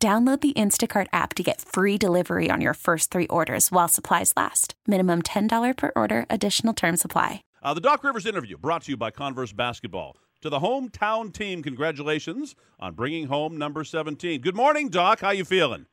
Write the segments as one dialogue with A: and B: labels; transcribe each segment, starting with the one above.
A: Download the Instacart app to get free delivery on your first three orders while supplies last. Minimum $10 per order, additional term supply.
B: Uh, the Doc Rivers interview brought to you by Converse Basketball. To the hometown team, congratulations on bringing home number 17. Good morning, Doc. How you feeling?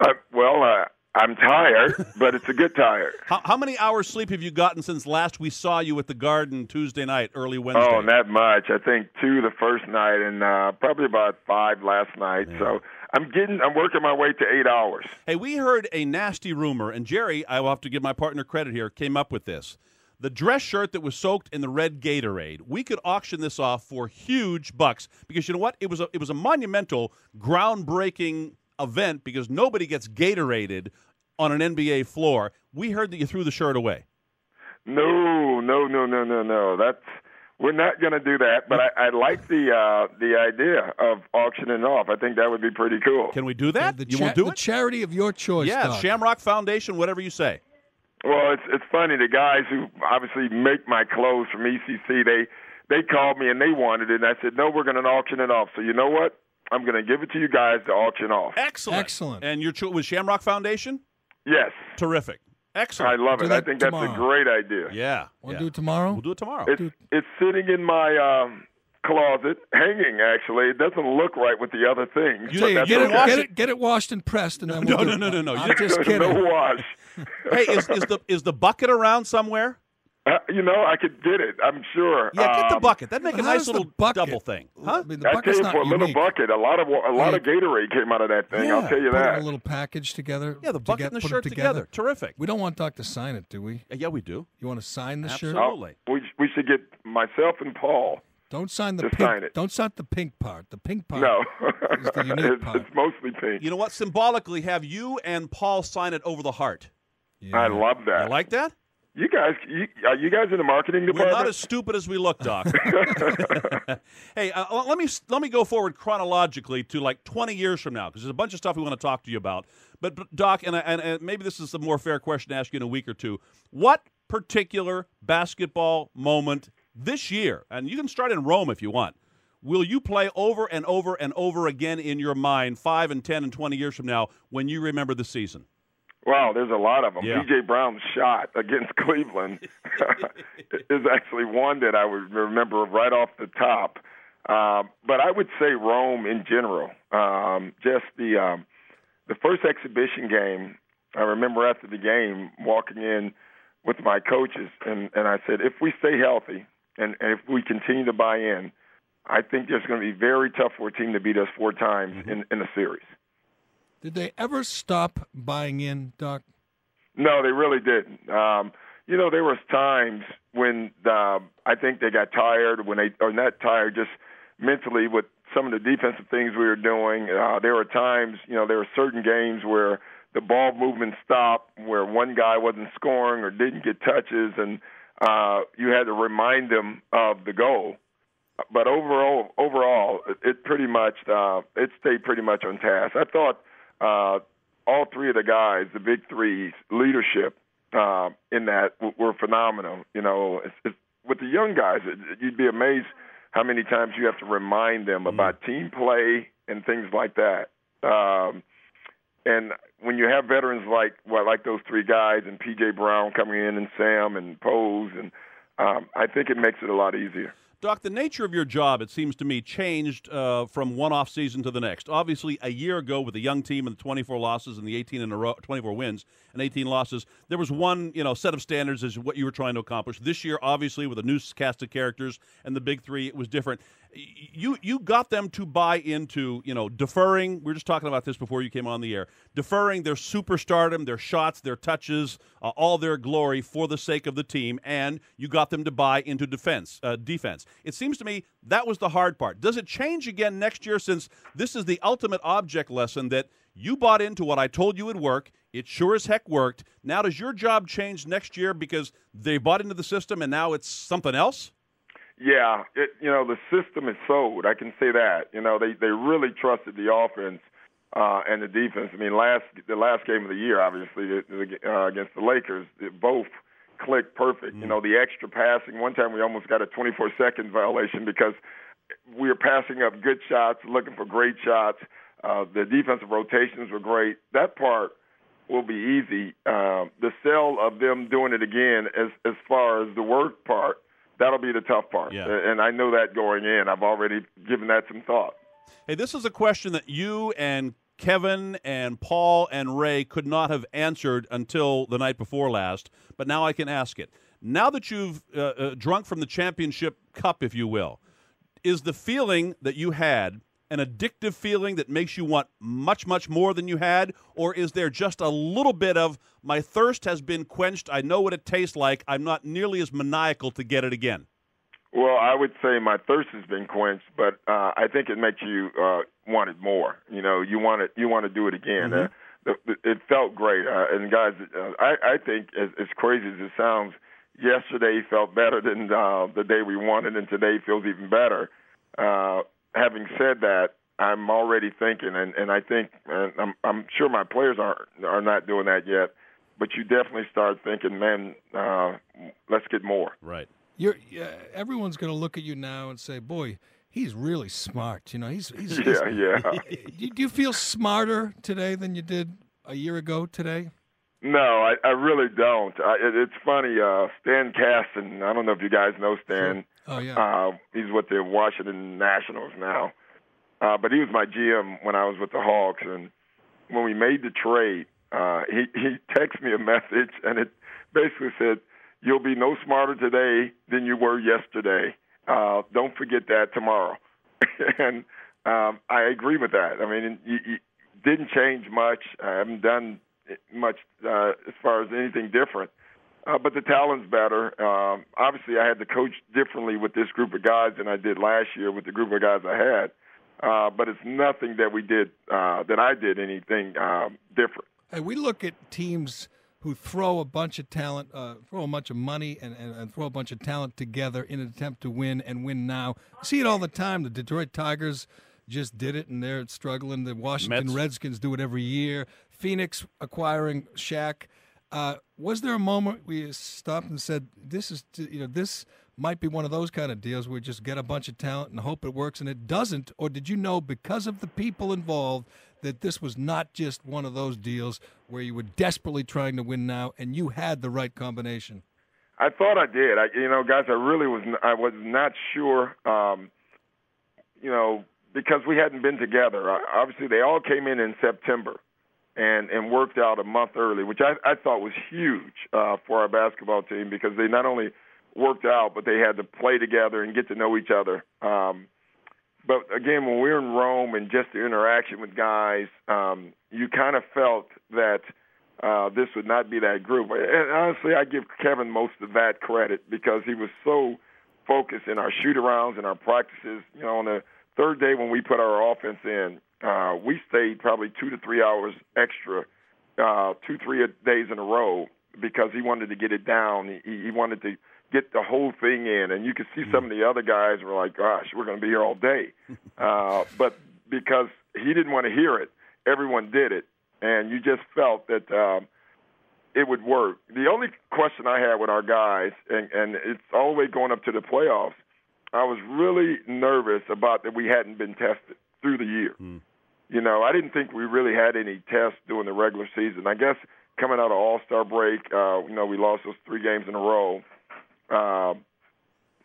C: Uh, well, uh, I'm tired, but it's a good tired.
B: How, how, many hours sleep have you gotten since last we saw you at the Garden Tuesday night, early Wednesday?
C: Oh, not much. I think two the first night, and uh, probably about five last night. Yeah. So I'm getting, I'm working my way to eight hours.
B: Hey, we heard a nasty rumor, and Jerry, I will have to give my partner credit here, came up with this. The dress shirt that was soaked in the red Gatorade, we could auction this off for huge bucks because you know what? It was a, it was a monumental, groundbreaking event because nobody gets Gatoraded on an NBA floor. We heard that you threw the shirt away.
C: No, no, no, no, no, no. That's we're not going to do that, but I, I like the uh, the idea of auctioning off. I think that would be pretty cool.
B: Can we do that?
D: The
B: you
D: cha-
B: will do
D: the
B: it?
D: charity of your choice.
B: Yeah,
D: Doc.
B: Shamrock Foundation, whatever you say.
C: Well, it's it's funny. The guys who obviously make my clothes from ECC, they they called me and they wanted it, and I said, no, we're going to auction it off. So you know what? I'm going to give it to you guys to auction off.
B: Excellent,
D: excellent.
B: And your cho- was Shamrock Foundation?
C: Yes.
B: Terrific. Excellent.
C: I love
D: Do
C: it. I think
D: tomorrow.
C: that's a great idea.
B: Yeah.
D: Want
B: yeah.
D: to do it tomorrow?
B: We'll do it tomorrow.
C: It's it's sitting in my um, closet, hanging. Actually, it doesn't look right with the other things.
B: You-
C: but
B: you
C: that's
D: Get it, get it, get it washed and pressed, and then
B: No,
D: we'll
B: no,
D: do
B: no,
D: it.
B: no, no.
D: I'm
B: You-
D: just
C: no
D: kidding.
C: wash.
B: hey, is, is the is the bucket around somewhere?
C: Uh, you know, I could get it. I'm sure.
B: Yeah, get the
C: Um,
B: bucket. That'd make a nice little
D: bucket-
B: double thing, huh?
D: I mean, the
C: I tell you,
D: not
C: for a little bucket, a lot of a lot of Gatorade came out of that thing.
B: Yeah.
C: I'll tell you
D: Put
C: that.
D: a little package together.
B: Yeah, the
D: to
B: bucket
D: get-
B: and the shirt together. Terrific.
D: We don't want Doc to sign it, do we?
B: Uh, Yeah, we do.
D: You want to sign the shirt?
B: Absolutely.
C: Oh, we we should get myself and Paul.
D: Don't sign the
C: Just
D: pink.
C: sign it.
D: Don't sign the pink part. The pink part.
C: No,
D: is the unique
C: it's,
D: part.
C: it's mostly pink.
B: You know what? Symbolically, have you and Paul sign it over the heart.
D: Yeah.
C: I love that.
B: You like that?
C: You guys, you, are you guys in the marketing department?
B: We're not as stupid as we look, Doc. hey, uh, let me let me go forward chronologically to like 20 years from now because there's a bunch of stuff we want to talk to you about. But, but Doc, and, and, and maybe this is a more fair question to ask you in a week or two. What particular basketball moment this year, and you can start in Rome if you want, will you play over and over and over again in your mind, five and 10 and 20 years from now, when you remember the season?
C: Wow, there's a lot of them.
B: Yeah.
C: PJ Brown's shot against Cleveland is actually one that I would remember right off the top. Um, but I would say Rome in general. Um, just the um, the first exhibition game. I remember after the game walking in with my coaches, and and I said, if we stay healthy and, and if we continue to buy in, I think it's going to be very tough for a team to beat us four times in in a series.
D: Did they ever stop buying in, Doc?
C: No, they really didn't. Um, you know, there was times when uh, I think they got tired when they or not tired, just mentally with some of the defensive things we were doing. Uh, there were times, you know, there were certain games where the ball movement stopped, where one guy wasn't scoring or didn't get touches, and uh, you had to remind them of the goal. But overall, overall, it, it pretty much uh, it stayed pretty much on task. I thought uh, all three of the guys, the big threes, leadership uh, in that w- were phenomenal. You know, it's, it's, with the young guys, it, you'd be amazed how many times you have to remind them about team play and things like that. Um, and when you have veterans like well, like those three guys and PJ Brown coming in and Sam and Pose, and um, I think it makes it a lot easier.
B: Doc, the nature of your job, it seems to me, changed uh, from one off season to the next. Obviously, a year ago with a young team and the 24 losses and the 18 in a row, 24 wins and 18 losses, there was one you know set of standards as what you were trying to accomplish. This year, obviously, with a new cast of characters and the big three, it was different. You you got them to buy into you know deferring. We were just talking about this before you came on the air. Deferring their superstardom, their shots, their touches, uh, all their glory for the sake of the team, and you got them to buy into defense. Uh, defense. It seems to me that was the hard part. Does it change again next year since this is the ultimate object lesson that You bought into what I told you would work. It sure as heck worked. Now, does your job change next year because they bought into the system and now it's something else?
C: Yeah, it, you know the system is sold. I can say that. You know they they really trusted the offense uh, and the defense. I mean, last the last game of the year, obviously uh, against the Lakers, both clicked perfect. Mm. You know, the extra passing. One time we almost got a 24 second violation because we were passing up good shots, looking for great shots. Uh, the defensive rotations were great. That part will be easy. Uh, the sell of them doing it again, as as far as the work part, that'll be the tough part.
B: Yeah.
C: And I know that going in. I've already given that some thought.
B: Hey, this is a question that you and Kevin and Paul and Ray could not have answered until the night before last, but now I can ask it. Now that you've uh, uh, drunk from the championship cup, if you will, is the feeling that you had an addictive feeling that makes you want much, much more than you had? Or is there just a little bit of my thirst has been quenched? I know what it tastes like. I'm not nearly as maniacal to get it again.
C: Well, I would say my thirst has been quenched, but uh, I think it makes you uh, want it more. You know, you want it, you want to do it again. Mm-hmm. Uh, the, the, it felt great, uh, and guys, uh, I, I think as, as crazy as it sounds, yesterday felt better than uh, the day we wanted, and today feels even better. Uh, having said that, I'm already thinking, and, and I think, and I'm, I'm sure my players are are not doing that yet, but you definitely start thinking, man, uh, let's get more.
B: Right.
D: You're uh, everyone's going to look at you now and say, "Boy, he's really smart." You know, he's he's
C: yeah,
D: he's,
C: yeah.
D: do you feel smarter today than you did a year ago today?
C: No, I, I really don't. I, it, it's funny. Uh, Stan Kasten. I don't know if you guys know Stan.
D: Sure. Oh yeah.
C: Uh, he's with the Washington Nationals now, uh, but he was my GM when I was with the Hawks. And when we made the trade, uh, he he texted me a message, and it basically said, "You'll be no smarter today than you were yesterday. Uh, don't forget that tomorrow." and um, I agree with that. I mean, you, you didn't change much. I haven't done much uh, as far as anything different. Uh, but the talent's better. Um, obviously, I had to coach differently with this group of guys than I did last year with the group of guys I had. Uh, but it's nothing that we did uh, that I did anything um, different.
D: Hey, we look at teams who throw a bunch of talent, uh, throw a bunch of money, and, and, and, throw a bunch of talent together in an attempt to win and win now. We see it all the time. The Detroit Tigers just did it, and they're struggling. The Washington
B: Mets.
D: Redskins do it every year. Phoenix acquiring Shaq. Uh, was there a moment we stopped and said, "This is you know this might be one of those kind of deals where we just get a bunch of talent and hope it works, and it doesn't"? Or did you know because of the people involved that this was not just one of those deals where you were desperately trying to win now and you had the right combination?
C: I thought I did. I, you know, guys, I really was. I was not sure. Um, you know, because we hadn't been together. Obviously, they all came in in September and and worked out a month early, which I, I thought was huge uh, for our basketball team because they not only worked out, but they had to play together and get to know each other. Um, but again, when we were in Rome and just the interaction with guys, um, you kind of felt that uh, this would not be that group. And honestly, I give Kevin most of that credit because he was so focused in our shoot arounds and our practices. You know, on the third day when we put our offense in, uh, we stayed probably two to three hours extra, uh, two three days in a row because he wanted to get it down. He, he wanted to get the whole thing in, and you could see some of the other guys were like, "Gosh, we're going to be here all day," uh, but because he didn't want to hear it, everyone did it, and you just felt that. Um, it would work. The only question I had with our guys, and, and it's all the way going up to the playoffs, I was really nervous about that we hadn't been tested through the year. Mm. You know, I didn't think we really had any tests during the regular season. I guess coming out of All Star break, uh, you know, we lost those three games in a row. Uh,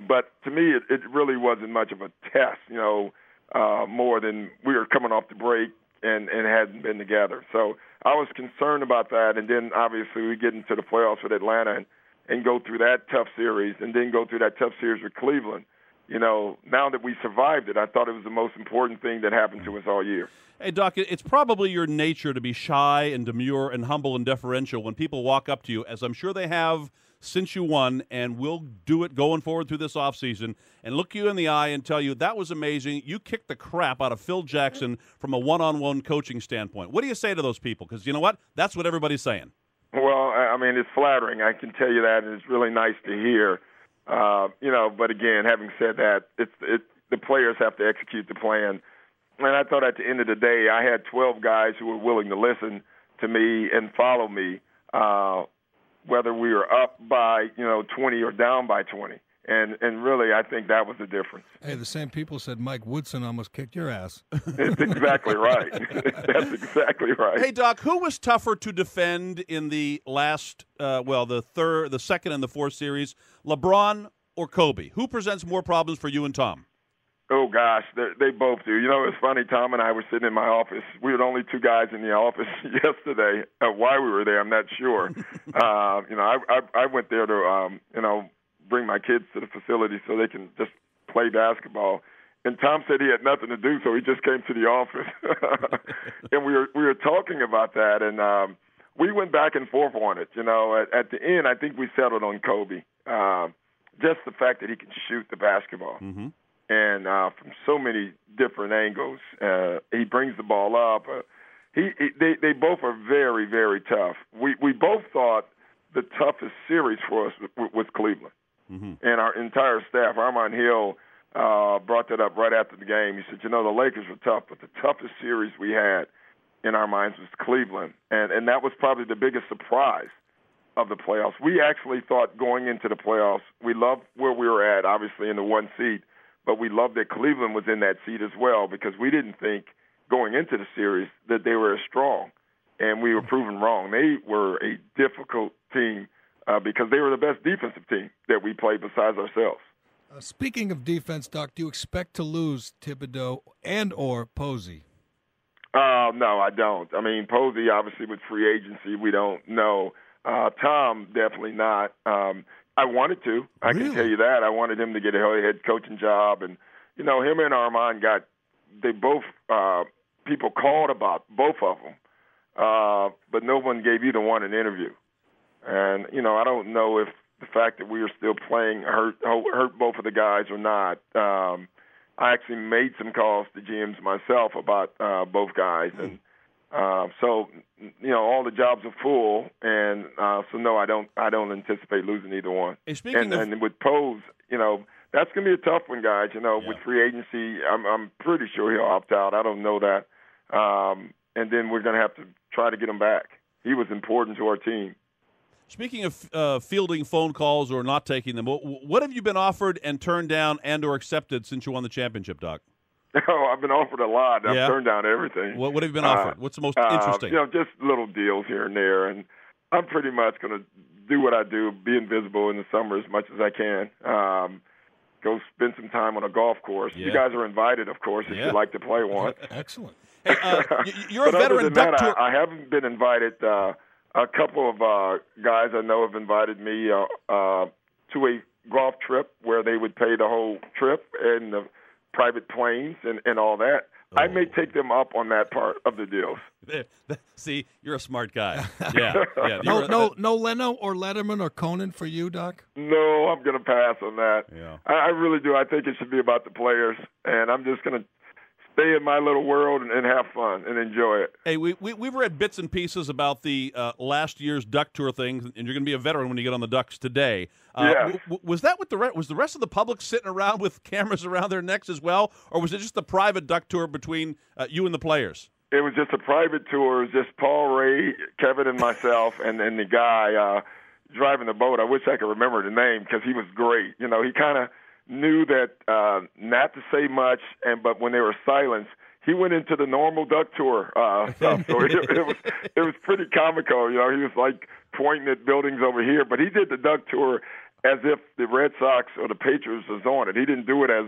C: but to me, it, it really wasn't much of a test. You know, uh, more than we were coming off the break and and hadn't been together. So I was concerned about that. And then obviously we get into the playoffs with Atlanta and, and go through that tough series, and then go through that tough series with Cleveland. You know, now that we survived it, I thought it was the most important thing that happened to us all year.
B: Hey, Doc, it's probably your nature to be shy and demure and humble and deferential when people walk up to you, as I'm sure they have since you won, and we'll do it going forward through this offseason, and look you in the eye and tell you, that was amazing. You kicked the crap out of Phil Jackson from a one on one coaching standpoint. What do you say to those people? Because you know what? That's what everybody's saying.
C: Well, I mean, it's flattering. I can tell you that, and it's really nice to hear. Uh, you know, but again, having said that, it's it, the players have to execute the plan. And I thought at the end of the day, I had 12 guys who were willing to listen to me and follow me. Uh, whether we were up by you know 20 or down by 20. And and really, I think that was the difference.
D: Hey, the same people said Mike Woodson almost kicked your ass.
C: That's exactly right. That's exactly right.
B: Hey, Doc, who was tougher to defend in the last, uh, well, the third, the second, and the fourth series, LeBron or Kobe? Who presents more problems for you and Tom?
C: Oh gosh, they both do. You know, it's funny. Tom and I were sitting in my office. We were the only two guys in the office yesterday. Uh, why we were there, I'm not sure. uh, you know, I, I I went there to um, you know bring my kids to the facility so they can just play basketball. And Tom said he had nothing to do, so he just came to the office. and we were we were talking about that, and um, we went back and forth on it. You know, at, at the end, I think we settled on Kobe. Uh, just the fact that he can shoot the basketball.
B: Mm-hmm
C: and uh, from so many different angles. Uh, he brings the ball up. Uh, he, he they they both are very very tough. We we both thought the toughest series for us was, was Cleveland,
B: mm-hmm.
C: and our entire staff. Armond Hill uh, brought that up right after the game. He said, "You know, the Lakers were tough, but the toughest series we had in our minds was Cleveland, and and that was probably the biggest surprise." Of the playoffs, we actually thought going into the playoffs, we loved where we were at, obviously in the one seed but we loved that Cleveland was in that seat as well because we didn't think going into the series that they were as strong, and we were proven wrong. They were a difficult team uh, because they were the best defensive team that we played besides ourselves.
D: Uh, speaking of defense, Doc, do you expect to lose Thibodeau and or Posey?
C: Uh, no, I don't. I mean, Posey obviously with free agency, we don't know. Uh, Tom definitely not. Um, I wanted to. I
D: really?
C: can tell you that. I wanted him to get a head coaching job, and you know, him and Armond got. They both uh, people called about both of them, uh, but no one gave either one an interview. And you know, I don't know if the fact that we are still playing hurt hurt both of the guys or not. Um, I actually made some calls to GMs myself about uh, both guys, and uh, so you know all the jobs are full, and uh, so no, I don't. I don't anticipate losing either one.
B: Hey, speaking
C: and,
B: of,
C: and with Pose, you know that's going to be a tough one, guys. You know,
B: Yeah.
C: with free agency, I'm I'm pretty sure he'll opt out. I don't know that, um, and then we're going to have to try to get him back. He was important to our team.
B: Speaking of uh, fielding phone calls or not taking them, what, what have you been offered and turned down and or accepted since you won the championship, Doc?
C: Oh, I've been offered a lot. I've
B: Yeah?
C: turned down everything.
B: What, what have you been
C: Uh,
B: offered? What's the most
C: Uh,
B: interesting?
C: You know, just little deals here and there, and I'm pretty much going to do what I do, be invisible in the summer as much as I can. Um, go spend some time on a golf course.
B: Yeah.
C: You guys are invited, of course, if
B: Yeah.
C: you'd like to play one.
D: Excellent.
B: Hey, uh, you're a
C: but other
B: veteran
C: than
B: duck
C: that,
B: tour.
C: I, I haven't been invited. A couple of uh, guys I know have invited me uh, uh, to a golf trip where they would pay the whole trip and the private planes and, and all that. I may
B: Oh.
C: take them up on that part of the deals.
B: See, you're a smart guy. Yeah, yeah.
D: No, no, no Leno or Letterman or Conan for you, Doc.
C: No, I'm going to pass on that.
B: Yeah.
C: I, I really do. I think it should be about the players, and I'm just going to stay in my little world and, and have fun and enjoy it.
B: Hey, we, we, we've read bits and pieces about the uh, last year's Duck Tour thing, and you're going to be a veteran when you get on the Ducks today. Uh,
C: Yeah.
B: w- w- was that with the re- was the rest of the public sitting around with cameras around their necks as well, or was it just the private Duck Tour between uh, you and the players?
C: It was just a private tour. It was just Paul Ray, Kevin, and myself, and and the guy uh, driving the boat. I wish I could remember the name because he was great. You know, he kind of knew that uh, not to say much, and but when they were silenced, he went into the normal duck tour uh, stuff. So it, it was it was pretty comical. You know, he was like pointing at buildings over here, but he did the duck tour as if the Red Sox or the Patriots was on it. He didn't do it as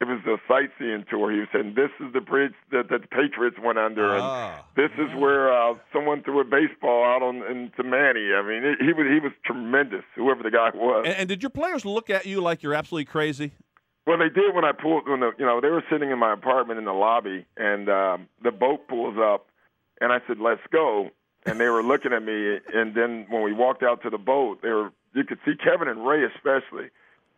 C: it was a sightseeing tour. He was saying, "This is the bridge that, that the Patriots went under, and
B: Ah.
C: this is where uh, someone threw a baseball out on into Manny." I mean, he, he was he was tremendous. Whoever the guy was.
B: And, and did your players look at you like you're absolutely crazy?
C: Well, they did when I pulled when the you know they were sitting in my apartment in the lobby, and um, the boat pulls up, and I said, "Let's go," and they were looking at me, and then when we walked out to the boat, they were you could see Kevin and Ray especially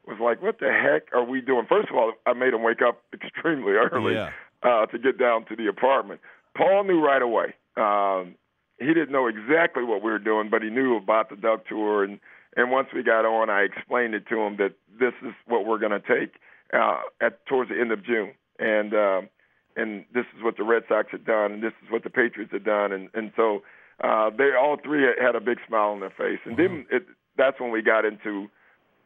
C: was like, "What the heck are we doing?" First of all, I made him wake up extremely early
B: Yeah.
C: uh, to get down to the apartment. Paul knew right away. Um, he didn't know exactly what we were doing, but he knew about the duck tour. And and once we got on, I explained it to him that this is what we're going to take uh, at towards the end of June, and um, and this is what the Red Sox had done, and this is what the Patriots had done, and and so uh, they all three had a big smile on their face, and then it, that's when we got into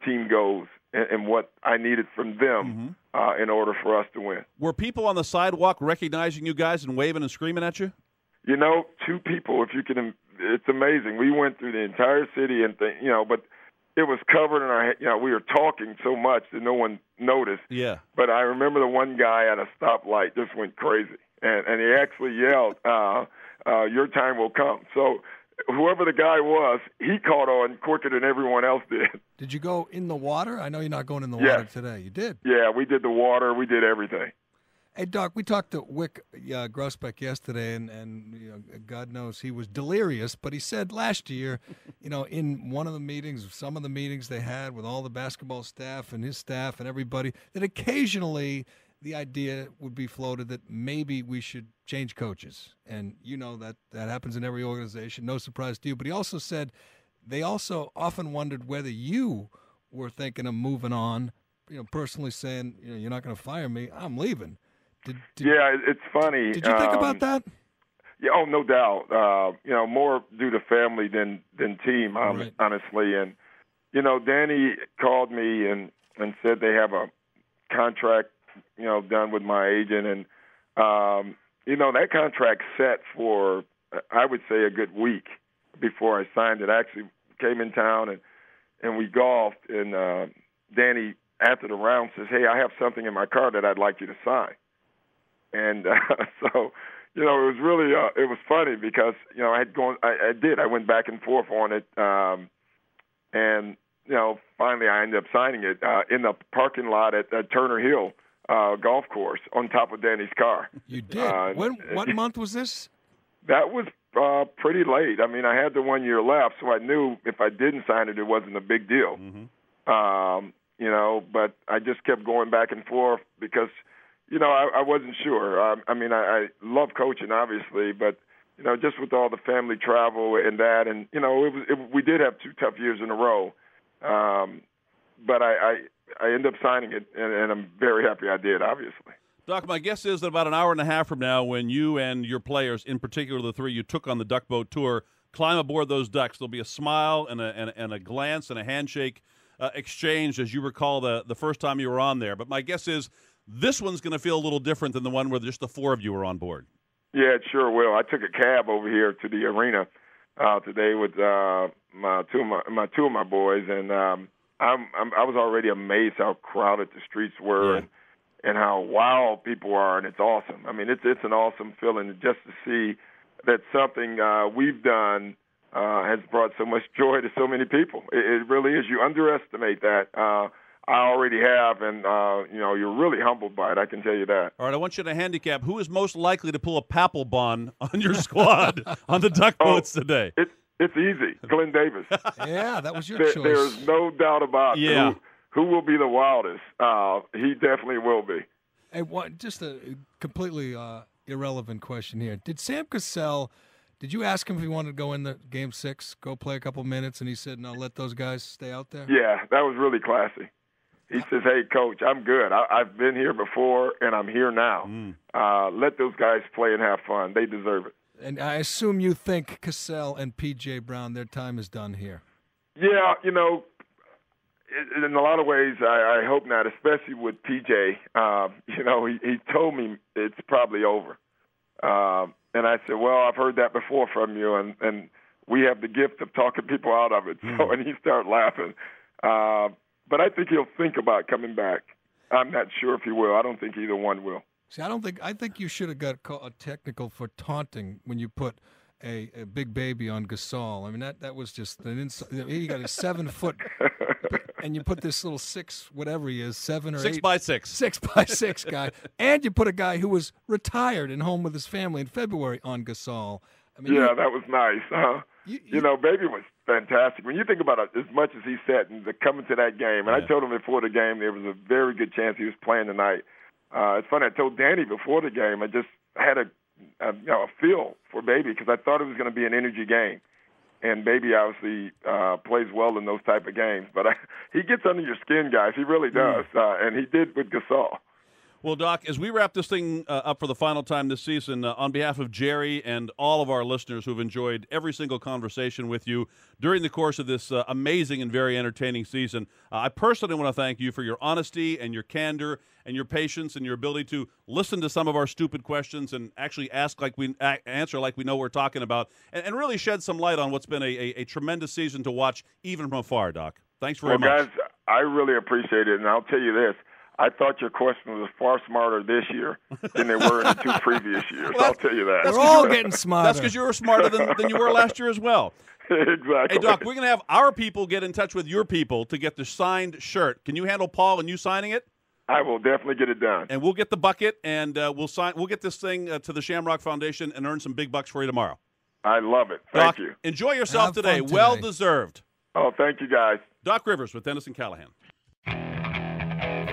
C: team goals and, and what I needed from them uh, in order for us to win.
B: Were people on the sidewalk recognizing you guys and waving and screaming at you?
C: You know, two people. If you can, it's amazing. We went through the entire city and th- you know, but it was covered in our. You know, we were talking so much that no one noticed.
B: Yeah.
C: But I remember the one guy at a stoplight just went crazy, and and he actually yelled, uh, uh, "Your time will come." So whoever the guy was, he caught on quicker than everyone else did.
D: Did you go in the water? I know you're not going in the
C: Yes.
D: water today. You did.
C: Yeah, we did the water, we did everything.
D: Hey, Doc, we talked to Wyc uh, Grousbeck yesterday, and, and you know, God knows he was delirious, but he said last year, you know, in one of the meetings, some of the meetings they had with all the basketball staff and his staff and everybody, that occasionally the idea would be floated that maybe we should change coaches. And you know that that happens in every organization, no surprise to you. But he also said they also often wondered whether you were thinking of moving on, you know, personally saying, you know, you're not going to fire me, I'm leaving. Did, did,
C: Yeah, it's funny.
D: did you think
C: um,
D: about that?
C: Yeah, oh, no doubt. Uh, you know, more due to family than than team, um,
D: Right.
C: honestly. And you know, Danny called me and and said they have a contract, you know, done with my agent, and um, you know that contract set for I would say a good week before I signed it. I actually came in town and and we golfed, and uh, Danny after the round says, "Hey, I have something in my car that I'd like you to sign." and uh, so you know it was really uh, it was funny because you know I had gone I, I did I went back and forth on it um, and you know finally I ended up signing it uh, in the parking lot at, at Turner Hill uh, golf course on top of Danny's car.
D: You did.
C: uh,
D: when? What month was this?
C: That was uh, pretty late. I mean I had the one year left, so I knew if I didn't sign it, it wasn't a big deal. Um, you know, but I just kept going back and forth because you know, I, I wasn't sure. Um, I mean, I, I love coaching, obviously, but you know, just with all the family travel and that, and you know, it was it, we did have two tough years in a row. Um, but I, I ended up signing it, and, and I'm very happy I did. Obviously.
B: Doc, my guess is that about an hour and a half from now, when you and your players, in particular the three you took on the duck boat tour, climb aboard those ducks, there'll be a smile and a, and, and a glance and a handshake uh, exchange as you recall the, the first time you were on there. But my guess is this one's going to feel a little different than the one where just the four of you were on board.
C: Yeah, it sure will. I took a cab over here to the arena uh, today with uh, my two of my, my two of my boys, and um, I'm, I'm I was already amazed how crowded the streets were
B: Yeah.
C: and and how wild people are, and it's awesome. I mean, it's it's an awesome feeling just to see that something uh, we've done uh, has brought so much joy to so many people. It, it really is. You underestimate that. Uh, I already have, and uh, you know, you're really humbled by it. I can tell you that.
B: All right, I want you to handicap who is most likely to pull a Papelbon on your squad on the duck
C: Oh.
B: boats today.
C: It's it's easy. Glen Davis.
D: Yeah, that was your
C: There,
D: choice.
C: there's no doubt about
B: Yeah.
C: who, who will be the wildest. Uh, he definitely will be.
D: Hey, what? Just a completely uh, irrelevant question here. Did Sam Cassell? Did you ask him if he wanted to go in the game six, go play a couple minutes, and he said, "No, let those guys stay out there."
C: Yeah, that was really classy. He says, "Hey, coach, I'm good. I, I've been here before, and I'm here now.
B: Mm.
C: Uh, let those guys play and have fun. They deserve it."
D: And I assume you think Cassell and PJ Brown, their time is done here.
C: Yeah, you know, in a lot of ways, I, I hope not. Especially with PJ. Uh, you know, he, he told me it's probably over, um, and I said, "Well, I've heard that before from you, and and we have the gift of talking people out of it." So, and he started laughing. Uh, but I think he'll think about coming back. I'm not sure if he will. I don't think either one will.
D: See, I don't think I think you should have got a technical for taunting when you put a, a big baby on Gasol. I mean that that was just an ins- He got a seven foot and you put this little six, whatever he is, seven or
B: Six
D: eight,
B: by six.
D: six by six guy, and you put a guy who was retired and home with his family in February on Gasol. I mean,
C: Yeah,
D: you-
C: that was nice. Uh,
D: You-
C: you, know, Baby was fantastic. When you think about it, as much as he said and the coming to that game, and I told him before the game there was a very good chance he was playing tonight. Uh, it's funny. I told Danny before the game. I just had a, a you know a feel for Baby because I thought it was going to be an energy game, and Baby obviously uh, plays well in those type of games. But I, he gets under your skin, guys. He really does, uh, and he did with Gasol.
B: Well, Doc, as we wrap this thing uh, up for the final time this season, uh, on behalf of Jerry and all of our listeners who've enjoyed every single conversation with you during the course of this uh, amazing and very entertaining season, uh, I personally want to thank you for your honesty and your candor and your patience and your ability to listen to some of our stupid questions and actually ask like we a- answer like we know what we're talking about, and, and really shed some light on what's been a, a, a tremendous season to watch, even from afar, Doc. Thanks very much.
C: well,
B: much.
C: guys, I really appreciate it, and I'll tell you this. I thought your question was far smarter this year than they were in the two previous years.
B: Well,
C: I'll tell you that.
B: that's
D: we're all getting smarter.
B: That's because you were smarter than, than you were last year as well.
C: exactly.
B: Hey, Doc, we're going to have our people get in touch with your people to get the signed shirt. Can you handle Paul and you signing it?
C: I will definitely get it done.
B: And we'll get the bucket and uh, we'll sign. We'll get this thing uh, to the Shamrock Foundation and earn some big bucks for you tomorrow.
C: I love it. Thank
B: Doc,
C: you.
B: enjoy yourself today.
D: today.
B: Well deserved.
C: Oh, thank you, guys.
B: Doc Rivers with Dennis and Callahan.